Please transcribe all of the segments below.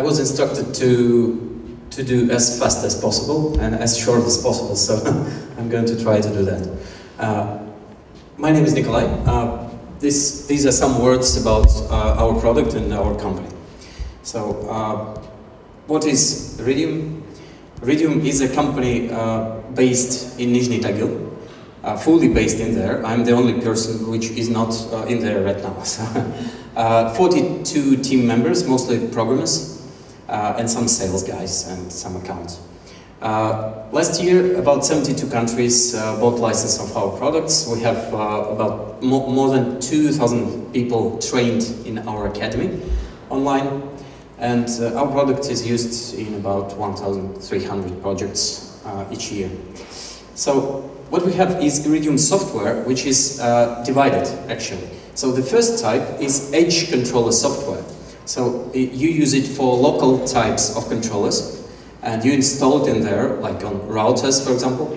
I was instructed to to do as fast as possible and as short as possible, so I'm going to try to do that. Uh, my name is Nikolay. Uh, this, these are some words about uh, our product and our company. So, uh, what is Iridium? Iridium is a company uh, based in Nizhny Tagil, uh, fully based in there. I'm the only person which is not in there right now. So, 42 team members, mostly programmers, uh, and some sales guys and some accounts. Uh, last year, about 72 countries uh, bought license of our products. We have uh, about mo more than 2,000 people trained in our academy online, and uh, our product is used in about 1,300 projects uh, each year. So what we have is Iridium software, which is divided actually. So the first type is edge controller software. So you use it for local types of controllers and you install it in there, like on routers, for example,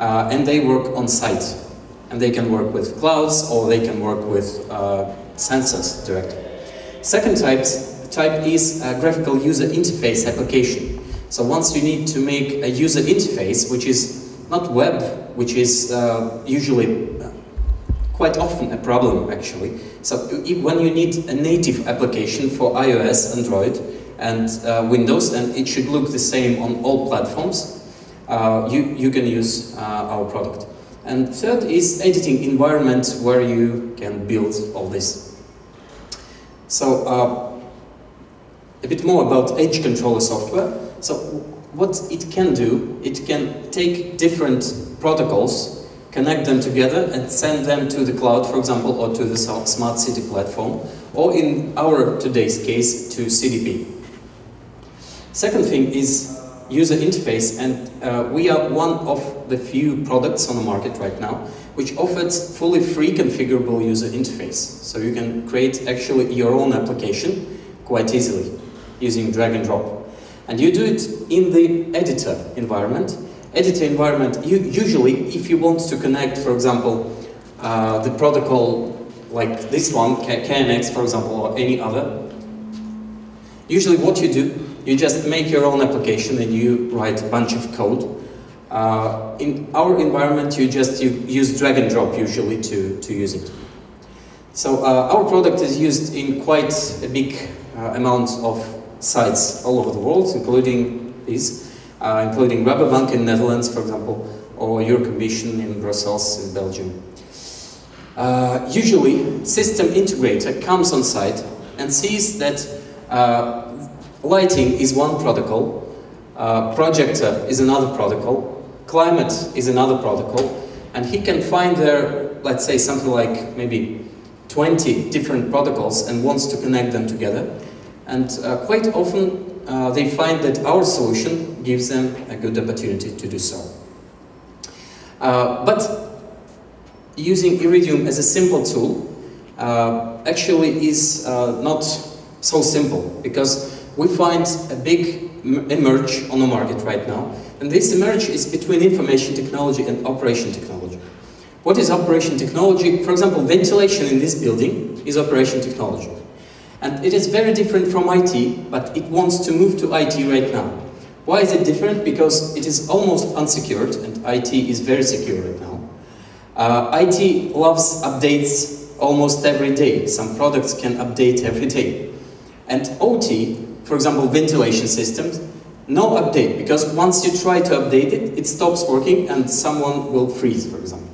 uh, and they work on site. And they can work with clouds or they can work with uh, sensors directly. Second type, type is a graphical user interface application. So once you need to make a user interface, which is not web, which is uh, usually quite often a problem actually. So when you need a native application for iOS, Android and uh, Windows and it should look the same on all platforms, uh, you, you can use uh, our product. And third is editing environment where you can build all this. So uh, a bit more about edge controller software. So what it can do, it can take different protocols connect them together and send them to the cloud, for example, or to the smart city platform, or in our today's case, to CDP. Second thing is user interface, and uh, we are one of the few products on the market right now which offers fully free configurable user interface. So you can create actually your own application quite easily using drag and drop. And you do it in the editor environment, editor environment, you, usually if you want to connect, for example, uh, the protocol like this one, KNX, for example, or any other, usually what you do, you just make your own application and you write a bunch of code. Uh, in our environment, you just you use drag and drop usually to, to use it. So uh, our product is used in quite a big uh, amount of sites all over the world, including these uh, including Rabobank in Netherlands, for example, or Eurocommission in Brussels in Belgium. Uh, usually, system integrator comes on site and sees that uh, lighting is one protocol, uh, projector is another protocol, climate is another protocol, and he can find there, let's say, something like maybe 20 different protocols and wants to connect them together. And uh, quite often uh, they find that our solution gives them a good opportunity to do so. Uh, but using Iridium as a simple tool uh, actually is uh, not so simple because we find a big emerge on the market right now and this emerge is between information technology and operation technology. What is operation technology? For example, ventilation in this building is operation technology. And it is very different from IT, but it wants to move to IT right now. Why is it different? Because it is almost unsecured, and IT is very secure right now. Uh, IT loves updates almost every day. Some products can update every day. And OT, for example, ventilation systems, no update, because once you try to update it, it stops working and someone will freeze, for example.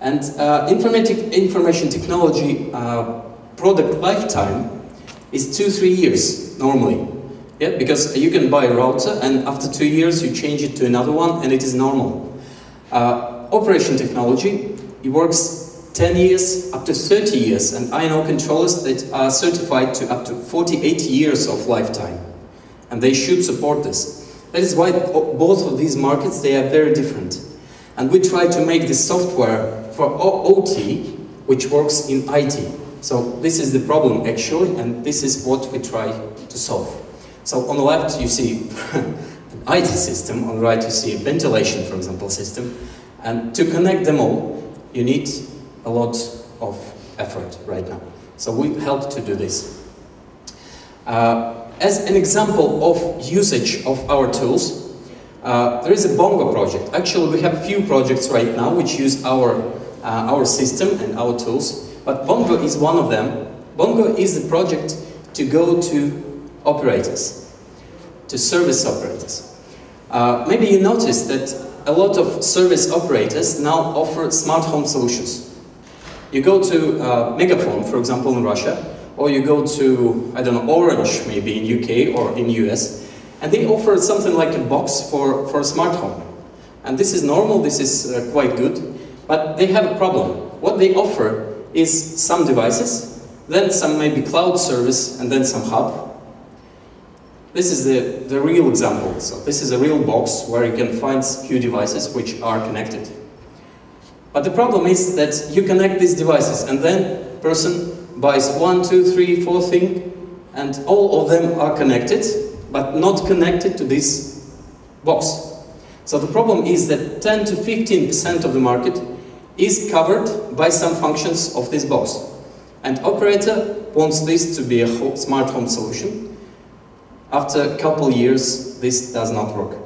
And uh, information technology uh, product lifetime is two, three years normally. Yeah, because you can buy a router and after two years you change it to another one and it is normal. Uh, operation technology, it works 10 years up to 30 years and I know controllers that are certified to up to 48 years of lifetime and they should support this. That is why both of these markets, they are very different. And we try to make the software for OT, which works in IT. So this is the problem actually, and this is what we try to solve. So on the left you see an IT system, on the right you see a ventilation, for example, system, and to connect them all, you need a lot of effort right now. So we help to do this. Uh, as an example of usage of our tools, uh, there is a Bongo project. Actually, we have a few projects right now which use our, uh, our system and our tools, but Bongo is one of them. Bongo is the project to go to operators, to service operators. Uh, maybe you noticed that a lot of service operators now offer smart home solutions. You go to uh, MegaFon, for example, in Russia, or you go to, I don't know, Orange, maybe in UK or in US, and they offer something like a box for, for a smart home. And this is normal, this is uh, quite good, but they have a problem. What they offer is some devices, then some maybe cloud service, and then some hub. This is the, the real example. So this is a real box where you can find few devices which are connected. But the problem is that you connect these devices and then person buys one, two, three, four thing and all of them are connected but not connected to this box. So the problem is that 10 to 15% of the market is covered by some functions of this box. And operator wants this to be a smart home solution. After a couple years, this does not work.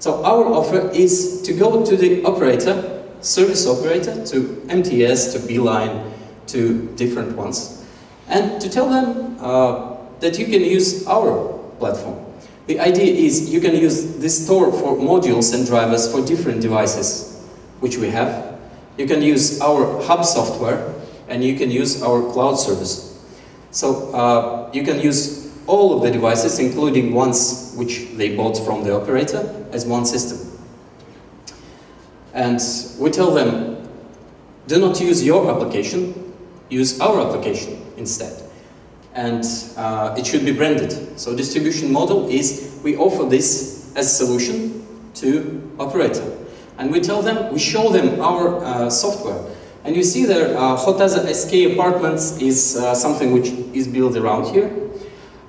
So our offer is to go to the operator, service operator, to MTS, to Beeline, to different ones, and to tell them uh, that you can use our platform. The idea is you can use this store for modules and drivers for different devices, which we have. You can use our hub software, and you can use our cloud service. So uh, you can use all of the devices, including ones which they bought from the operator, as one system. And we tell them, do not use your application, use our application instead and uh, it should be branded. So distribution model is we offer this as a solution to operator. And we tell them, we show them our uh, software. And you see there, uh, Hotaza SK Apartments is uh, something which is built around here.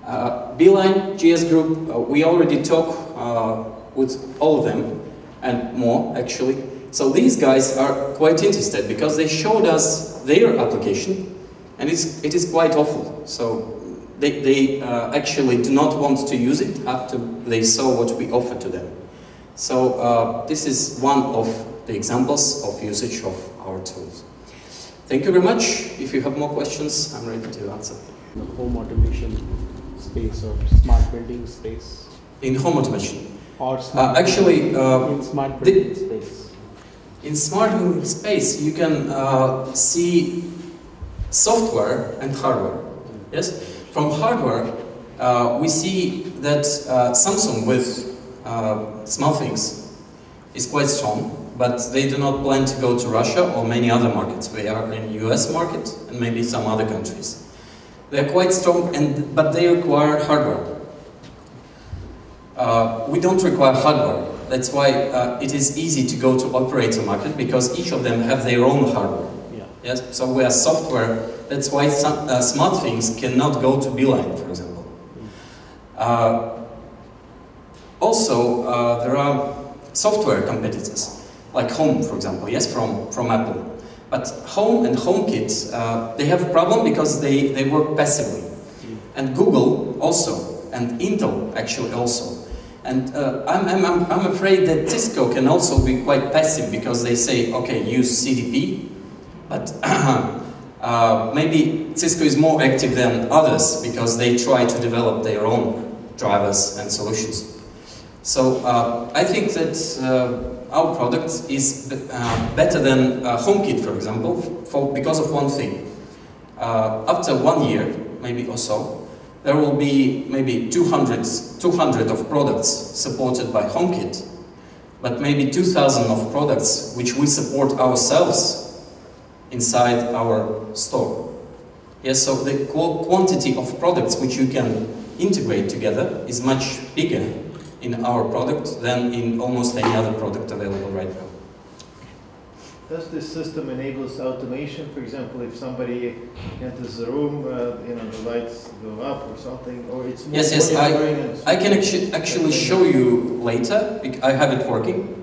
Uh, Beeline, GS Group, uh, we already talk uh, with all of them, and more actually. So these guys are quite interested because they showed us their application and it's, it is quite awful. So they, they uh, actually do not want to use it after they saw what we offer to them. So uh, this is one of the examples of usage of our tools. Thank you very much. If you have more questions, I'm ready to answer. The home automation space or smart building space? In home automation? Or smart uh, actually, uh, in smart building space? In smart building space, you can uh, see software and hardware. Yes? From hardware, uh, we see that uh, Samsung with uh, SmartThings is quite strong, but they do not plan to go to Russia or many other markets. They are in US market and maybe some other countries. They are quite strong, and, but they require hardware. Uh, we don't require hardware. That's why uh, it is easy to go to operator market because each of them have their own hardware. Yeah. Yes, so we are software. That's why some, uh, SmartThings cannot go to Beeline, for example. Uh, also, uh, there are software competitors, like Home, for example, yes, from, from Apple. But Home and HomeKit, uh, they have a problem because they, they work passively. And Google also, and Intel actually also. And uh, I'm, I'm, I'm afraid that Cisco can also be quite passive because they say, okay, use CDP, but uh, maybe Cisco is more active than others because they try to develop their own drivers and solutions. So uh, I think that uh, our product is uh, better than uh, HomeKit, for example, for, because of one thing. Uh, after one year, maybe or so, there will be maybe 200, 200 of products supported by HomeKit, but maybe 2,000 of products which we support ourselves inside our store. Yes, so the quantity of products which you can integrate together is much bigger in our product than in almost any other product available right now. Does this system enables automation? For example, if somebody enters the room, uh, you know, the lights go up or something, or it's yes, yes. I, I can actually actually show you later. I have it working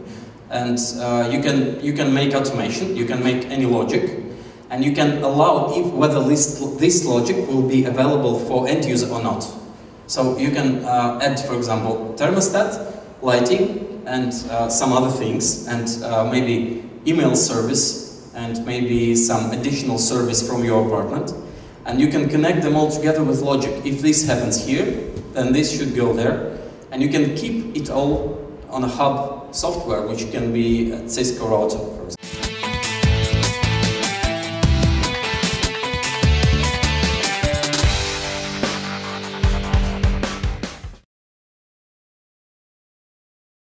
and uh, you can you can make automation, you can make any logic, and you can allow if whether this this logic will be available for end user or not. So you can uh, add, for example, thermostat, lighting, and uh, some other things, and uh, maybe email service, and maybe some additional service from your apartment. And you can connect them all together with logic. If this happens here, then this should go there. And you can keep it all on a hub software, which can be a Cisco router,